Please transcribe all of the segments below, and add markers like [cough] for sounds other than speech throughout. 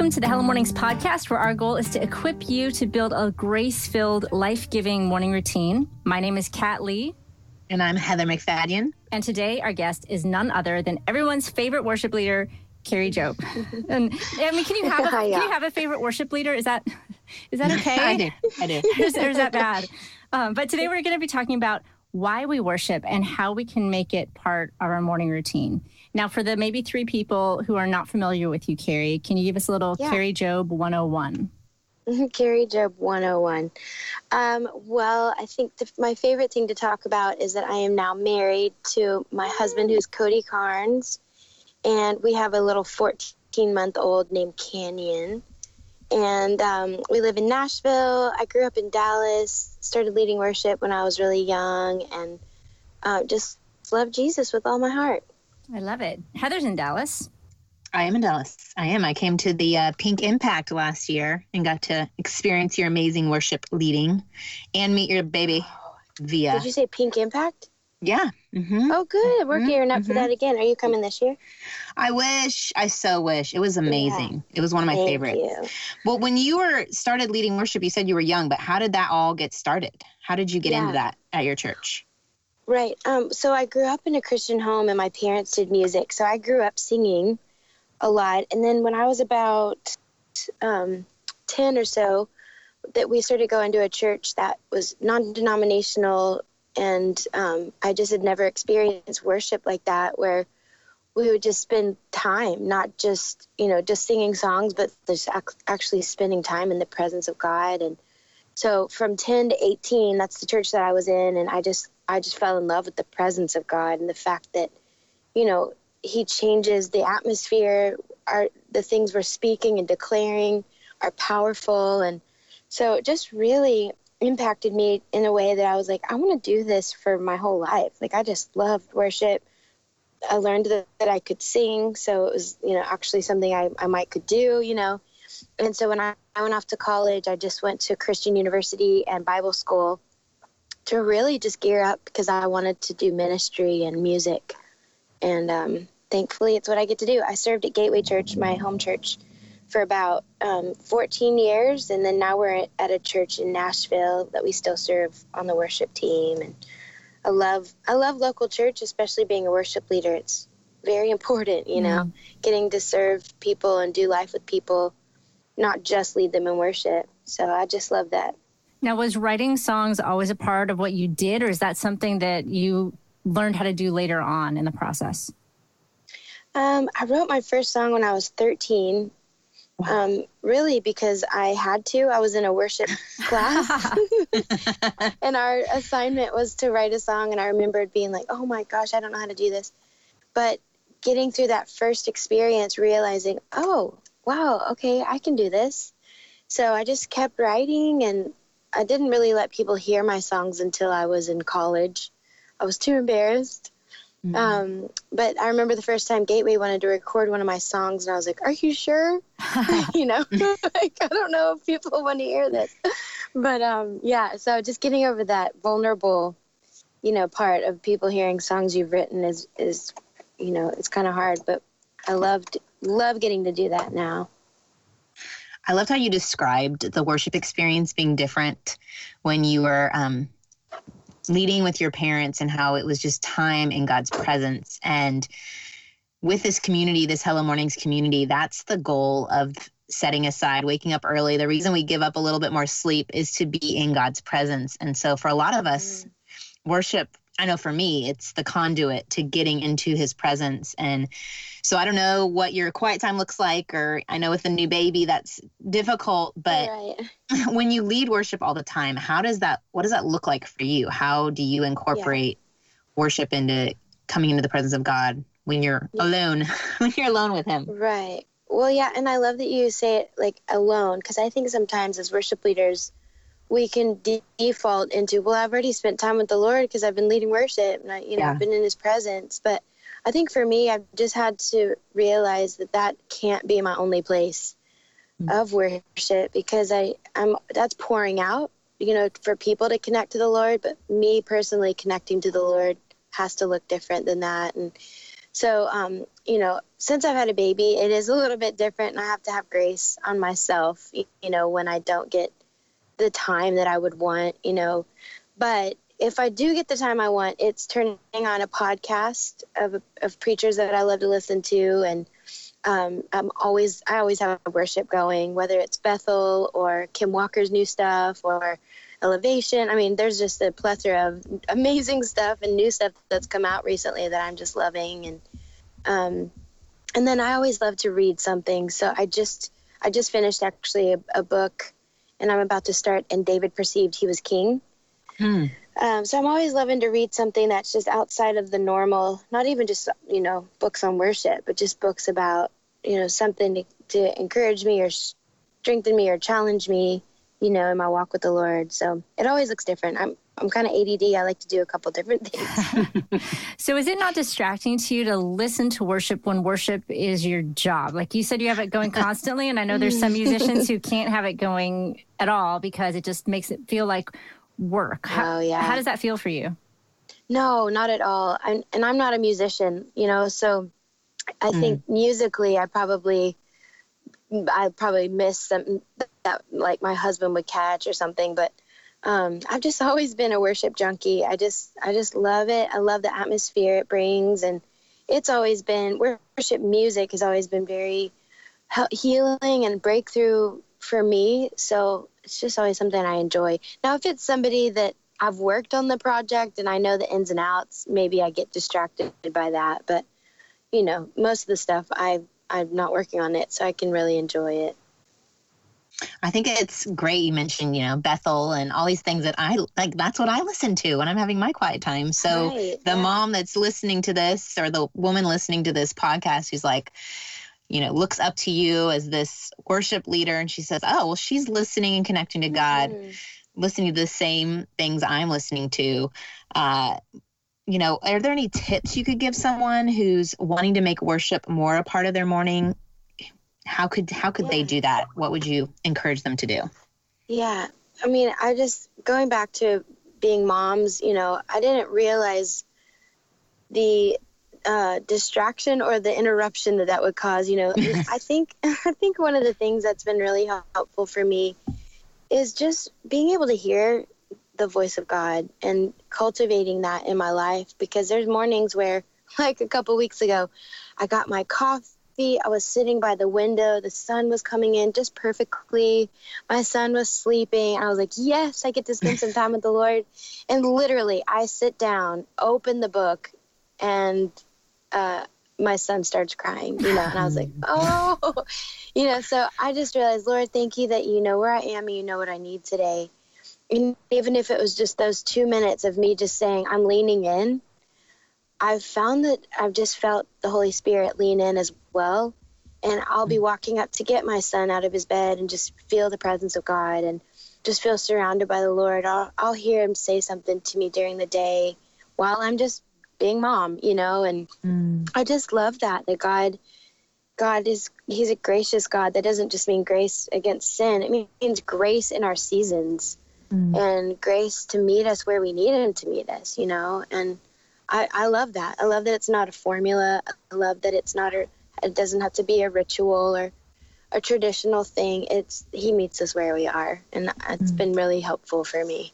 Welcome to the Hello Mornings podcast, where our goal is to equip you to build a grace filled, life giving morning routine. My name is Kat Lee. And I'm Heather MacFadyen. And today, our guest is none other than everyone's favorite worship leader, Kari Jobe. [laughs] and I mean, can you have a, [laughs] can you have a favorite worship leader? Is that is that [laughs] okay? I do. I do. is, or is that bad? Um, but today, we're going to be talking about why we worship and how we can make it part of our morning routine. Now, for the maybe three people who are not familiar with you, Kari, can you give us a little yeah. Kari Jobe 101? Kari Jobe 101. [laughs] Um, well, I think the, my favorite thing to talk about is that I am now married to my husband, who's Cody Carnes, and we have a little 14 month old named Canyon. And um, we live in Nashville. I grew up in Dallas, started leading worship when I was really young, and uh, just love Jesus with all my heart. I love it. Heather's in Dallas. I am in Dallas. I am. I came to the uh, Pink Impact last year and got to experience your amazing worship leading and meet your baby via. Did you say Pink Impact? Yeah. Mm-hmm. Oh, good. We're mm-hmm. gearing up mm-hmm. for that again. Are you coming this year? I wish. I so wish. It was amazing. Yeah. It was one of my Thank favorites. You. Well, when you were started leading worship, you said you were young, but how did that all get started? How did you get yeah. into that at your church? Right. Um, so I grew up in a Christian home and my parents did music. So I grew up singing a lot. And then when I was about um, 10 or so, that we started going to a church that was non denominational. And um, I just had never experienced worship like that, where we would just spend time, not just, you know, just singing songs, but just actually spending time in the presence of God. And so from 10 to 18, that's the church that I was in. And I just I just fell in love with the presence of God and the fact that, you know, He changes the atmosphere. Our the things we're speaking and declaring are powerful, and so it just really impacted me in a way that I was like, I want to do this for my whole life. Like I just loved worship. I learned that, that I could sing, so it was, you know, actually something I, I might could do, you know. And so when I, I went off to college, I just went to Christian University and Bible school to really just gear up because I wanted to do ministry and music. And um, thankfully, it's what I get to do. I served at Gateway Church, my home church, for about um, 14 years. And then now we're at a church in Nashville that we still serve on the worship team. And I love, I love local church, especially being a worship leader. It's very important, you know, mm. getting to serve people and do life with people, not just lead them in worship. So I just love that. Now, was writing songs always a part of what you did, or is that something that you learned how to do later on in the process? Um, I wrote my first song when I was 13. Um, really, because I had to. I was in a worship [laughs] class, [laughs] and our assignment was to write a song. And I remembered being like, "Oh my gosh, I don't know how to do this." But getting through that first experience, realizing, "Oh, wow, okay, I can do this." So I just kept writing, and I didn't really let people hear my songs until I was in college. I was too embarrassed. Mm-hmm. Um, but I remember the first time Gateway wanted to record one of my songs, and I was like, "Are you sure?" [laughs] [laughs] you know, [laughs] like I don't know if people want to hear this, but um, yeah. So just getting over that vulnerable, you know, part of people hearing songs you've written is is, you know, it's kind of hard. But I loved love getting to do that now. I loved how you described the worship experience being different when you were um, leading with your parents and how it was just time in God's presence. And with this community, this Hello Mornings community, that's the goal of setting aside, waking up early. The reason we give up a little bit more sleep is to be in God's presence. And so for a lot of us, mm. worship I know for me, it's the conduit to getting into his presence. And so I don't know what your quiet time looks like, or I know with a new baby that's difficult, but right. [laughs] when you lead worship all the time, how does that, what does that look like for you? How do you incorporate yeah. worship into coming into the presence of God when you're yeah. alone, [laughs] when you're alone with him? Right. Well, yeah. And I love that you say it like alone, because I think sometimes as worship leaders, we can de- default into well i've already spent time with the lord because i've been leading worship and i you know yeah. i've been in his presence but i think for me i've just had to realize that that can't be my only place mm-hmm. of worship because i i'm that's pouring out you know for people to connect to the lord but me personally connecting to the lord has to look different than that and So, um, you know, since I've had a baby, it is a little bit different, and I have to have grace on myself, you know, when I don't get the time that I would want, you know. But if I do get the time I want, it's turning on a podcast of, of preachers that I love to listen to. And um, I'm always, I always have worship going, whether it's Bethel or Kim Walker's new stuff or Elevation. I mean, there's just a plethora of amazing stuff and new stuff that's come out recently that I'm just loving. And, um, and then I always love to read something. So I just, I just finished actually a, a book and I'm about to start and David perceived he was king. Hmm. Um, so I'm always loving to read something that's just outside of the normal, not even just, you know, books on worship, but just books about, you know, something to, to encourage me or strengthen me or challenge me, you know, in my walk with the Lord. So it always looks different. I'm, I'm kind of ADD. I like to do a couple different things. [laughs] [laughs] so is it not distracting to you to listen to worship when worship is your job? Like you said, you have it going constantly. And I know there's some musicians who can't have it going at all because it just makes it feel like work. How, oh, yeah. How does that feel for you? No, not at all. I'm, and I'm not a musician, you know, so I mm. think musically, I probably, I probably miss some that like my husband would catch or something, but um, I've just [laughs] always been a worship junkie. I just, I just love it. I love the atmosphere it brings, and it's always been worship music has always been very healing and breakthrough for me. So it's just always something I enjoy. Now, if it's somebody that I've worked on the project and I know the ins and outs, maybe I get distracted by that. But you know, most of the stuff I I'm not working on it, so I can really enjoy it. I think it's great you mentioned, you know, Bethel and all these things that I like. That's what I listen to when I'm having my quiet time. So right, the yeah. mom that's listening to this or the woman listening to this podcast who's like, you know, looks up to you as this worship leader and she says, oh, well, she's listening and connecting to God, mm-hmm. listening to the same things I'm listening to. Uh, you know, are there any tips you could give someone who's wanting to make worship more a part of their morning? How could how could yeah. they do that? What would you encourage them to do? Yeah. I mean, I just going back to being moms, you know, I didn't realize the uh, distraction or the interruption that that would cause. You know, [laughs] I think [laughs] I think one of the things that's been really helpful for me is just being able to hear the voice of God and cultivating that in my life because there's mornings where [laughs] like a couple weeks ago I got my coffee I was sitting by the window. The sun was coming in just perfectly. My son was sleeping. I was like yes I get to spend some time with the Lord. And literally I sit down open the book and uh, my son starts crying, you know, and I was like, [laughs] oh, you know, so I just realized, Lord, thank you that you know where I am and you know what I need today. And even if it was just those two minutes of me just saying, I'm leaning in, I've found that I've just felt the Holy Spirit lean in as well. And I'll be walking up to get my son out of his bed and just feel the presence of God and just feel surrounded by the Lord. I'll, I'll hear him say something to me during the day while I'm just being mom, you know, and mm. I just love that that God God is he's a gracious God. That doesn't just mean grace against sin. It means grace in our seasons mm. and grace to meet us where we need him to meet us, you know. And I, I love that. I love that it's not a formula. I love that it's not a it doesn't have to be a ritual or a traditional thing. It's he meets us where we are, and it's mm. been really helpful for me.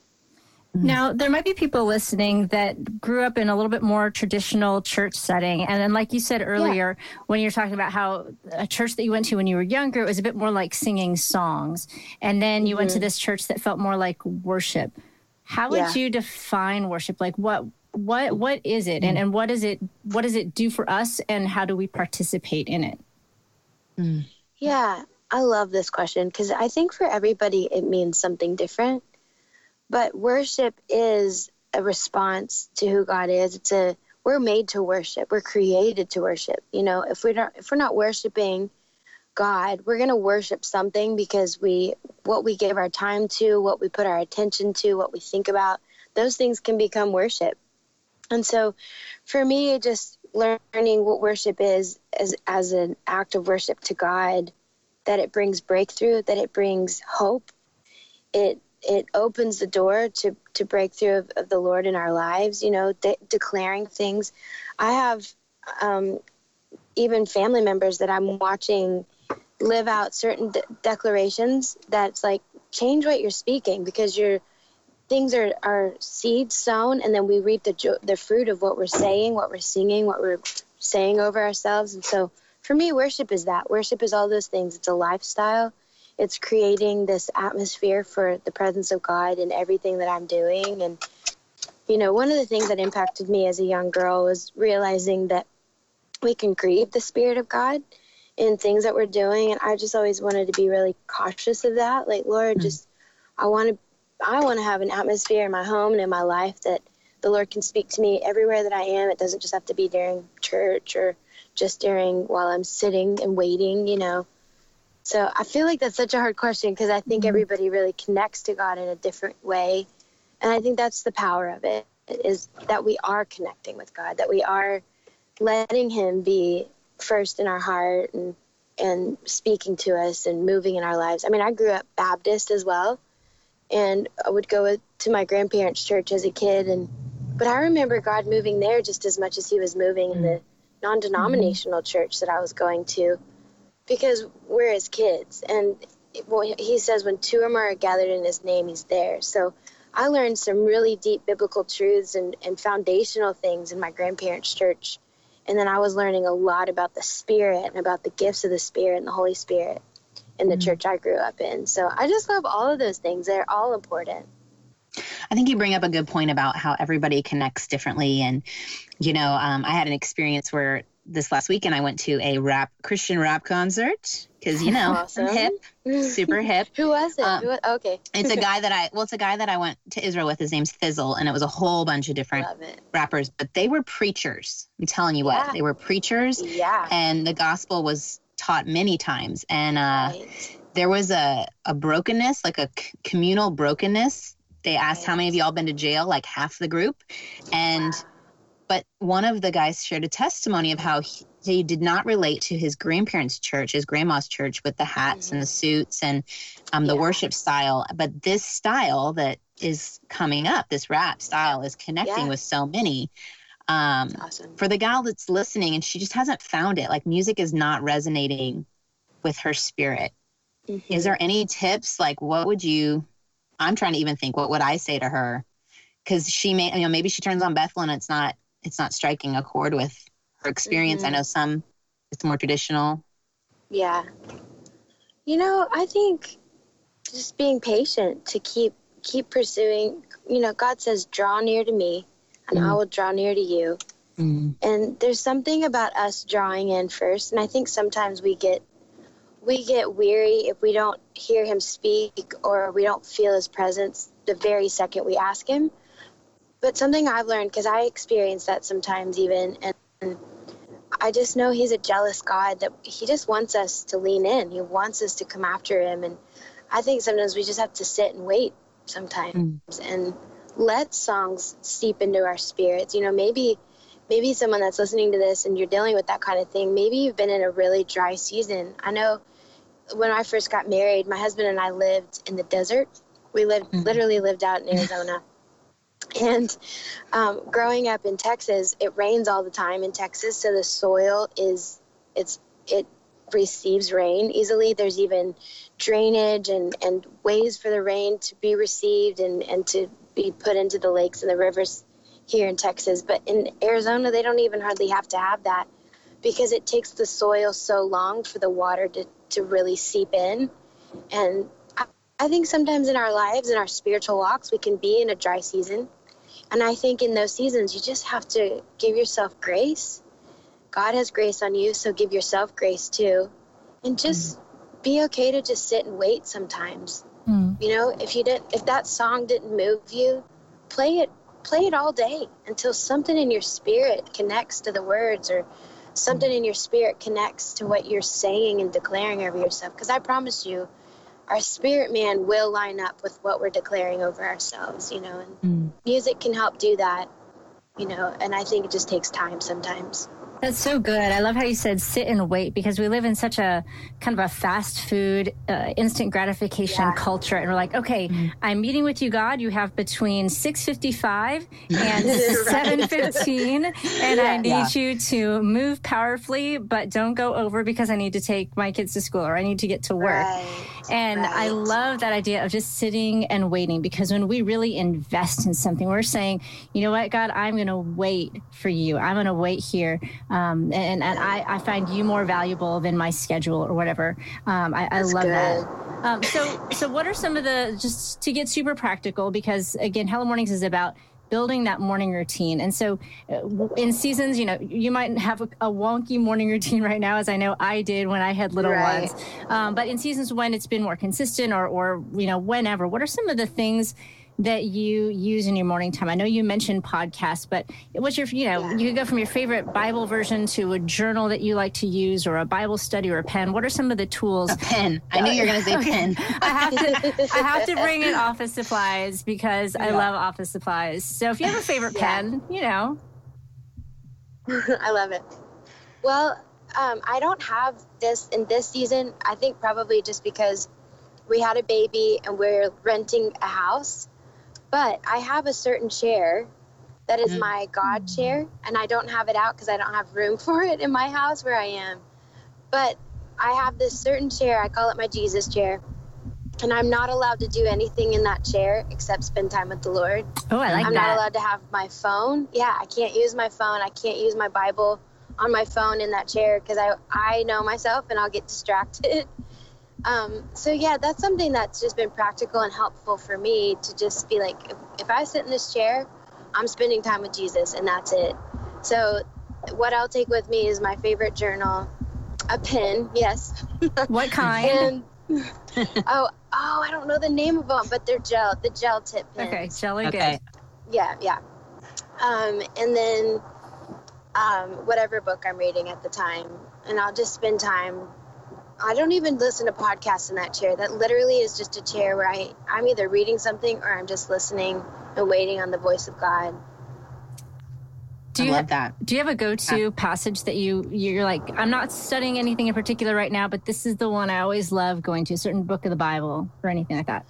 Mm-hmm. Now, there might be people listening that grew up in a little bit more traditional church setting. And then, like you said earlier, yeah. when you're talking about how a church that you went to when you were younger, it was a bit more like singing songs. And then you mm-hmm. went to mm-hmm. this church that felt more like worship. How would yeah. you define worship? Like, what? What what is it, and, mm. and what is it? What does it do for us, and how do we participate in it? Mm. Yeah, I love this question because I think for everybody it means something different. But worship is a response to who God is. It's a we're made to worship. We're created to worship. You know, if we're not if we're not worshiping God, we're going to worship something because we what we give our time to, what we put our attention to, what we think about, those things can become worship. And so for me just learning what worship is as as an act of worship to God, that it brings breakthrough, that it brings hope. It it opens the door to to breakthrough of, of the Lord in our lives. You know, de- declaring things. I have um, even family members that I'm watching live out certain de- declarations that's like change what you're speaking because you're things are, are seeds sown and then we reap the jo- the fruit of what we're saying what we're singing what we're saying over ourselves. And so for me worship is that. Worship is all those things. It's a lifestyle. It's creating this atmosphere for the presence of god in everything that i'm doing. And you know one of the things that impacted me as a young girl was realizing that we can grieve the spirit of god in things that we're doing. And i just always wanted to be really cautious of that. Like lord mm-hmm. just i want to I want to have an atmosphere in my home and in my life that the Lord can speak to me everywhere that I am. It doesn't just have to be during church or just during while I'm sitting and waiting, you know. So I feel like that's such a hard question because I think mm-hmm. everybody really connects to God in a different way. And I think that's the power of it is that we are connecting with God, that we are letting him be first in our heart and and speaking to us and moving in our lives. I mean, I grew up Baptist as well and I would go to my grandparents' church as a kid and but I remember God moving there just as much as he was moving in the mm-hmm. non-denominational church that I was going to because we're his kids and he says when two or more are gathered in his name he's there so I learned some really deep biblical truths and, and foundational things in my grandparents' church and then I was learning a lot about the spirit and about the gifts of the spirit and the Holy Spirit in the mm-hmm. church I grew up in. So I just love all of those things. They're all important. I think you bring up a good point about how everybody connects differently. And, you know, um, I had an experience where this last weekend I went to a rap Christian rap concert because you know awesome. hip, super [laughs] hip. Who was it? Um, Who was, okay, it's a [laughs] guy that I well, it's a guy that I went to Israel with. His name's Thi'sl, and it was a whole bunch of different rappers, but they were preachers. I'm telling you what, they were preachers. Yeah, and the gospel was taught many times, and uh, right. there was a a brokenness, like a c- communal brokenness. They asked right. how many of y'all been to jail, like half the group, and. Wow. But one of the guys shared a testimony of how he, he did not relate to his grandparents' church, his grandma's church, with the hats mm-hmm. and the suits and um, the yeah. worship style. But this style that is coming up, this rap style, is connecting yeah. with so many. Um, awesome. For the gal that's listening and she just hasn't found it, like music is not resonating with her spirit. Mm-hmm. Is there any tips? Like, what would you? I'm trying to even think. What would I say to her? Because she may, you know, maybe she turns on Bethel and it's not, it's not striking a chord with her experience. Mm-hmm. I know some, it's more traditional. Yeah. You know, I think just being patient to keep keep pursuing. You know, God says, "Draw near to me, and mm. I will draw near to you. Mm. And there's something about us drawing in first, and I think sometimes we get we get weary if we don't hear him speak or we don't feel his presence the very second we ask him. But something I've learned because I experience that sometimes even and I just know he's a jealous God that he just wants us to lean in. He wants us to come after him and I think sometimes we just have to sit and wait sometimes mm. and let songs seep into our spirits. You know, maybe maybe someone that's listening to this and you're dealing with that kind of thing, maybe you've been in a really dry season. I know when I first got married, my husband and I lived in the desert. We lived mm-hmm. literally lived out in Arizona. [laughs] and um, growing up in Texas, it rains all the time in Texas, so the soil is it's it receives rain easily. There's even drainage and, and ways for the rain to be received and, and to be put into the lakes and the rivers here in Texas. But in Arizona, they don't even hardly have to have that because it takes the soil so long for the water to, to really seep in. And I, I think sometimes in our lives, in our spiritual walks, we can be in a dry season. And I think in those seasons, you just have to give yourself grace. God has grace on you, so give yourself grace too. And just be okay to just sit and wait sometimes Mm. You know, if you didn't, if that song didn't move you, play it, play it all day until something in your spirit connects to the words or something in your spirit connects to what you're saying and declaring over yourself. Because I promise you, our spirit man will line up with what we're declaring over ourselves, you know, and mm. music can help do that, you know, and I think it just takes time sometimes. That's so good. I love how you said sit and wait because we live in such a kind of a fast food, uh, instant gratification yeah. culture, and we're like, okay, mm-hmm. I'm meeting with you, God. You have between 6:55 [laughs] and 7:15, and yeah, I need yeah. you to move powerfully, but don't go over because I need to take my kids to school or I need to get to work. Right. And right. I love that idea of just sitting and waiting because when we really invest in something, we're saying, you know what, God, I'm going to wait for you. I'm going to wait here. Um, and and I, I find you more valuable than my schedule or whatever. Um, I, I love good. that. Um, so, so what are some of the, just to get super practical, because again, Hello Mornings is about building that morning routine. And so, uh, in seasons, you know, you might have a, a, wonky morning [laughs] routine right now, as I know I did when I had little right. ones. Um, but in seasons when it's been more consistent, or, or you know, whenever, what are some of the things that you use in your morning time? I know you mentioned podcasts, but what's your, you know, yeah. you could go from your favorite Bible version to a journal that you like to use or a Bible study or a pen. What are some of the tools? A pen. I knew you were going to say [laughs] pen. I have to, I have to bring in [laughs] office supplies because yeah. I love office supplies. So if you have a favorite yeah. pen, you know. [laughs] I love it. Well, um, I don't have this in this season. I think probably just because we had a baby and we're renting a house but I have a certain chair that is mm. my God chair, and I don't have it out because I don't have room [laughs] for it in my house where I am. But I have this certain chair, I call it my Jesus chair. And I'm not allowed to do anything in that chair except spend time with the Lord. Oh, I like I'm that. not allowed to have my phone. Yeah, I can't use my phone. I can't use my Bible on my phone in that chair because I, I know myself and I'll get distracted. [laughs] Um, so yeah, that's something that's just been practical and helpful for me to just be like, if, if I sit in this chair, I'm spending time with Jesus, and that's it. So what I'll take with me is my favorite journal, a pen, yes. [laughs] What kind? and, [laughs] oh, oh, I don't know the name of them, but they're gel, the gel tip pens. Okay, gel are okay. good. Yeah, yeah. Um, and then um, whatever book I'm reading at the time, and I'll just spend time I don't even listen to podcasts in that chair. That literally is just a chair where I, I'm either reading something or I'm just listening and waiting on the voice of God. Do you I love that. Do you have a go-to yeah. passage that you you're like, I'm not studying anything in particular right now, but this is the one I always love going to, a certain book of the Bible or anything like that?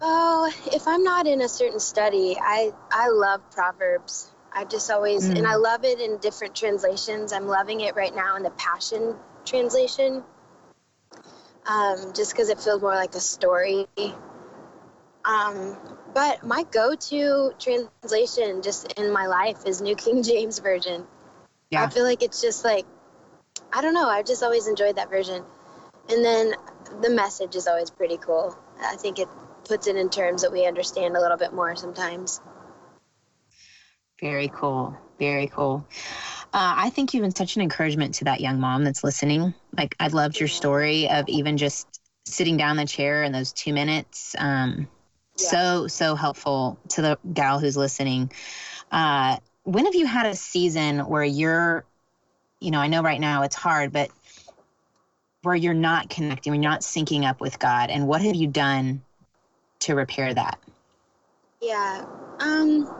Oh, if I'm not in a certain study, I I love Proverbs. I just always mm. and I love it in different translations. I'm loving it right now in the Passion translation um, just because it feels more like a story. Um, but my go-to translation just in my life is New King [laughs] James Version. Yeah. I feel like it's just like, I don't know. I've just always enjoyed that version. And then the message is always pretty cool. I think it puts it in terms that we understand a little bit more sometimes. Very cool. Very cool. Uh, I think you've been such an encouragement to that young mom that's listening. Like, I loved your story of even just sitting down in the chair in those two minutes. Um, yeah. So, so helpful to the gal who's listening. Uh, when have you had a season where you're, you know, I know right now it's hard, but where you're not connecting, when you're not syncing up with God, and what have you done to repair that? Yeah. Um,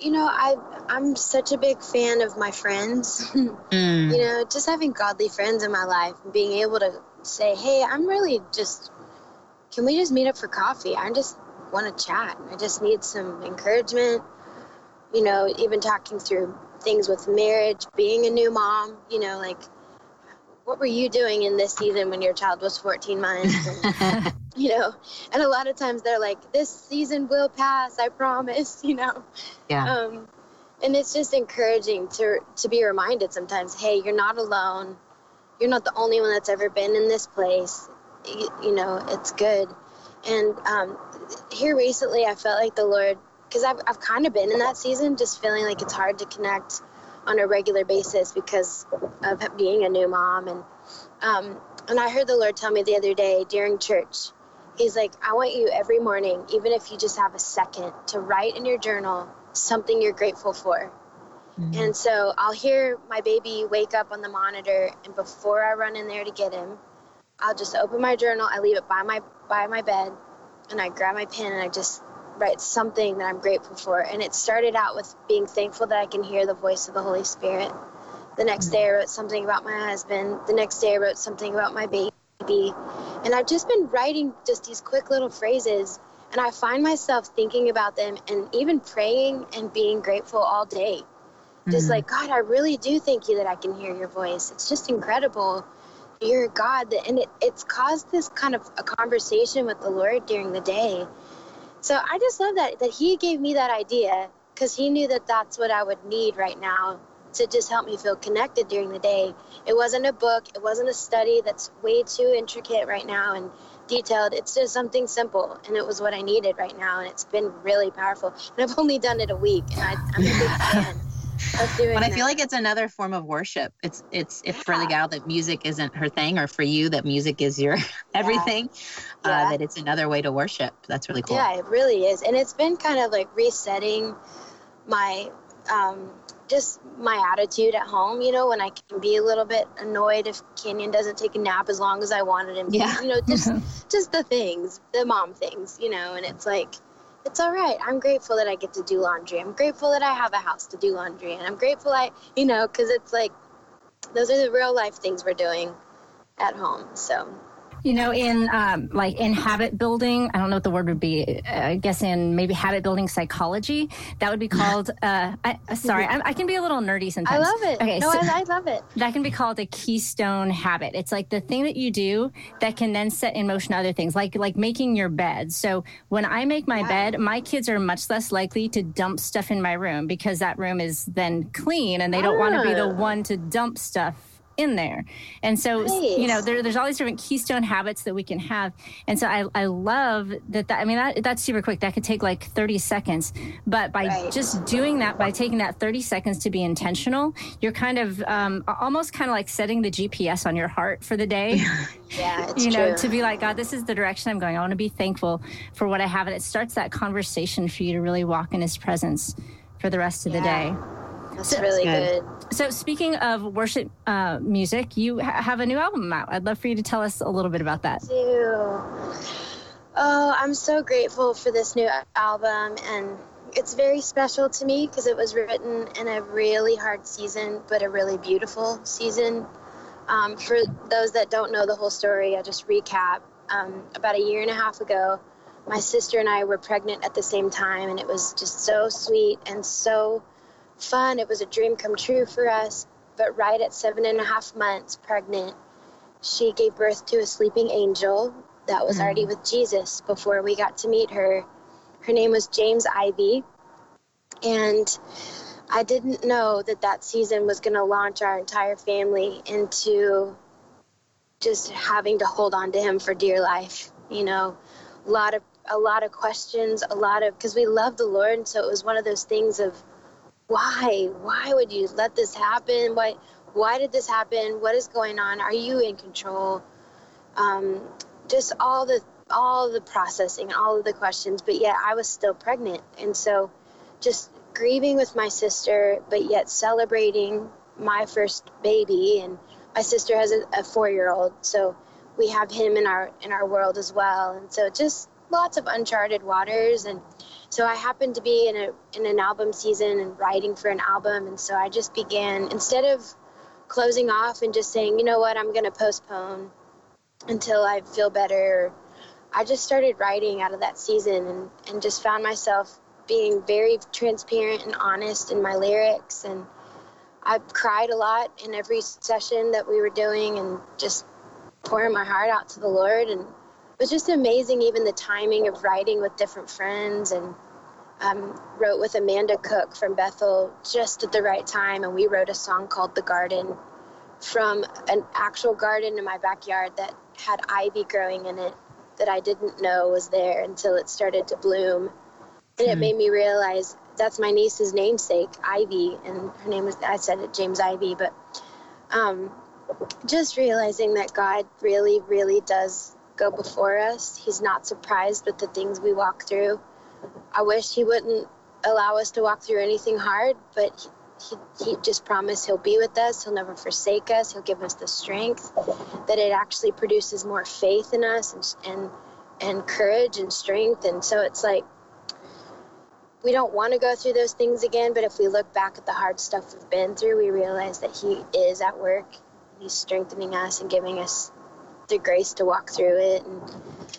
you know, I I'm such a big fan of my friends. [laughs] mm. You know, just having godly friends in my life and being able to say, "Hey, I'm really just can we just meet up for coffee? I just want to chat. I just need some encouragement." You know, even talking through things with marriage, being a new mom, you know, like what were you doing in this season when your child was 14 months? And, [laughs] you know, and a lot of times they're like, this season will pass, I promise, [laughs] you know. Yeah. Um, and it's just encouraging to to be reminded sometimes, hey, you're not alone. You're not the only one that's ever been in this place. You, you know, it's good. And um, here recently, I felt like the Lord, because I've, I've kind of been in that season, just feeling like it's hard to connect on a regular basis because of being a new mom. And um, and I heard the Lord tell me the other day during church, He's like, I want you every morning, even if you just have a second, to write in your journal something you're grateful for. Mm-hmm. And so I'll hear my baby wake up on the monitor, and before I run in there to get him, I'll just open my journal. I leave it by my by my bed, and I grab my pen and I just write something that I'm grateful for. And it started out with being thankful that I can hear the voice of the Holy Spirit. The next day I wrote something about my husband. The next day I wrote something about my baby. And I've just been writing just these quick little phrases and I find myself thinking about them and even praying and being grateful all day. Just mm-hmm. like, God, I really do thank you that I can hear your voice. It's just incredible. You're a God and it, it's caused this kind of a conversation with the Lord during the day. So I just love that, that He gave me that idea because He knew that that's what I would need right now to just help me feel connected during the day. It wasn't a book, it wasn't a study that's way too intricate right now and detailed. It's just something simple, and it was what I needed right now, and it's been really powerful. And I've only done it a week, and I, am a big [laughs] fan. But I feel like it's another form of worship. It's it's if yeah. for the gal that music isn't her thing, or for you that music is your [laughs] everything, yeah. Uh, that it's another way to worship. That's really cool. Yeah, it really is, and it's been kind of like resetting my um, just my attitude at home, you know, when I can be a little bit annoyed if Canyon doesn't take a nap as long as I wanted him to, yeah. you know, just [laughs] just the things, the mom things, you know, and it's like it's all right. I'm grateful that I get to do laundry. I'm grateful that I have a house to do laundry and I'm grateful I, you know, cuz it's like those are the real life things we're doing at home. So you know, in um, like in habit building, I don't know what the word would be. Uh, I guess in maybe habit building psychology, that would be [laughs] called. Uh, I, sorry, I, I, can be a little nerdy sometimes. I love it. Okay, no, so I, I love it. That can be called a keystone habit. It's like the thing that you do that can then set in motion other things, like like making your bed. So when I make my wow. bed, my kids are much less likely to dump stuff in my room because that room is then clean, and they don't ah. want to be the ah. one to dump stuff in there. And so, nice. you know, there, there's all these different keystone habits that we can have. And so I, I love that, that, I mean, that, that's super quick. That could take like 30 seconds. But by right. just doing that, by taking that 30 seconds to be intentional, you're kind of um, almost kind of like setting the GPS on your heart for the day. [laughs] yeah, [laughs] you know, true. to be like, God, this is the direction I'm going. I want to be thankful for what I have. And it starts that conversation for you to really walk in his presence for the rest of yeah. the day. That's so, really good. So, speaking of worship uh, music, you ha- have a new album out. I'd love for you to tell us a little bit about that. I do. Oh, I'm so grateful for this new album, and it's very special to me because it was written in a really hard season, but a really beautiful season. Um, for those that don't know the whole story, I'll just recap. Um, about a year and a half ago, my sister and I were pregnant at the same time, and it was just so sweet and so fun. It was a dream come true for us. But right at seven and a half months pregnant, she gave birth to a sleeping angel that was mm. already with Jesus before we got to meet her. Her name was James Ivy. And I didn't know that that season was going to launch our entire family into just having to hold on to him for dear life. You know, a lot of a lot of questions, a lot of because we love the Lord, and so it was one of those things of why? Why would you let this happen? Why? Why did this happen? What is going on? Are you in control? Um, just all the all the processing, all of the questions, but yet I was still pregnant, and so just grieving with my sister, but yet celebrating my first baby. And my sister has a, a four-year-old, so we have him in our in our world as well. And so just lots of uncharted waters and so I happened to be in a in an album season and writing for an album, and so I just began instead of closing off and just saying, you know what, I'm to postpone until I feel better. I just started writing out of that season and, and just found myself being very transparent and honest in my lyrics. And I cried a lot in every session that we were doing and just pouring my heart out to the Lord. And was just amazing, even the timing of writing with different friends and um, wrote with Amanda Cook from Bethel just at the right time. And we wrote a song called The Garden from an actual garden in my backyard that had ivy growing in it that I didn't know was there until it started to bloom. And it hmm. made me realize that's my niece's namesake, Ivy, and her name was, I said it, James Ivy, but um, just realizing that God really, really does go before us. He's not surprised with the things we walk through. I wish he wouldn't allow us to walk through anything hard, but he, he, just promised he'll be with us. He'll never forsake us. He'll give us the strength that it actually produces more faith in us and, and, and courage and strength. And so it's like, we don't want to go through those things again, but if we look back at the hard stuff we've been through, we realize that He is at work. He's strengthening us and giving us the grace to walk through it. And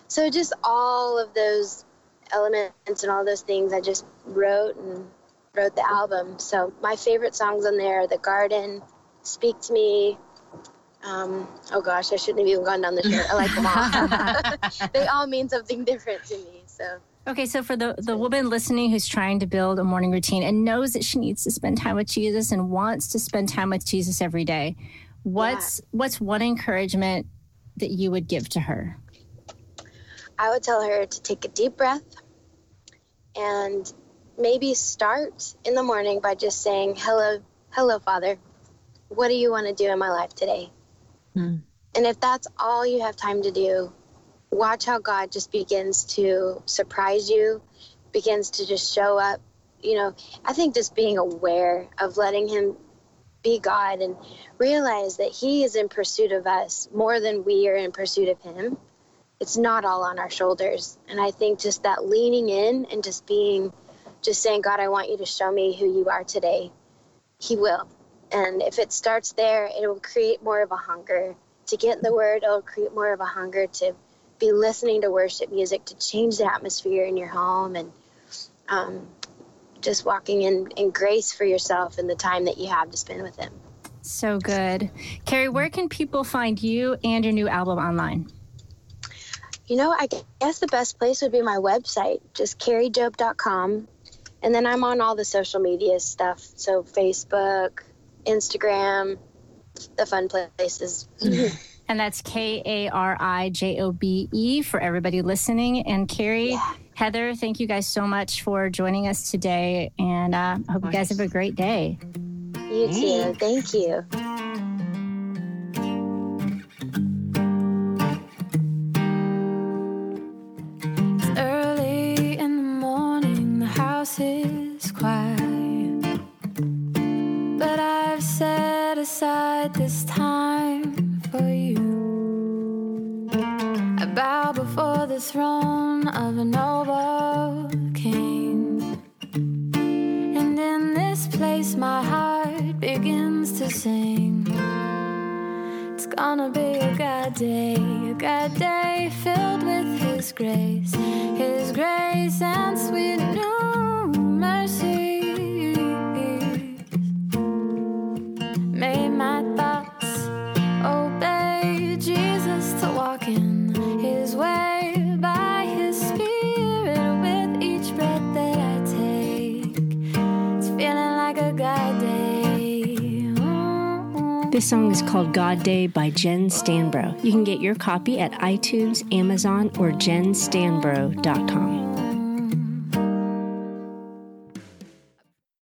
so, just all of those elements and all those things I just wrote and wrote the album. So, my favorite songs on there are The Garden, Speak to Me. Um, oh gosh, I shouldn't have even gone down the list. I like them all. [laughs] they all mean something different to me. So Okay, so for the, the woman listening who's trying to build a morning routine and knows that she needs to spend time with Jesus and wants to spend time with Jesus every day, what's yeah. what's one encouragement that you would give to her? I would tell her to take a deep breath and maybe start in the morning by just saying, "Hello, hello, Father. What do you want to do in my life today?" Hmm. And if that's all you have time to do, watch how God just begins to surprise you, begins to just show up. You know, I think just being aware of letting Him be God and realize that He is in pursuit of us more than we are in pursuit of Him. It's not all on our shoulders. And I think just that leaning in and just being, just saying, God, I want you to show me who you are today, He will. And if it starts there, it will create more of a hunger to get in the Word, it'll create more of a hunger to be listening to worship music to change the atmosphere in your home and um, just walking in, in grace for yourself and the time that you have to spend with Him. So good. Kari, where can people find you and your new album online? You know, I guess the best place would be my website, just karijobe.com. And then I'm on all the social media stuff. So Facebook, Instagram, the fun places. Mm-hmm. And that's K A R I J O B E for everybody listening. And Kari, yeah. Heather, thank you guys so much for joining us today. And uh, I hope you guys have a great day. You too. Thank you. Before the throne of a noble king. And in this place, my heart begins to sing. It's gonna be a good day, a good day filled with His grace, His grace and sweet This song is called God Day by Jen Stanbro. You can get your copy at iTunes, Amazon, or jenstanbro.com.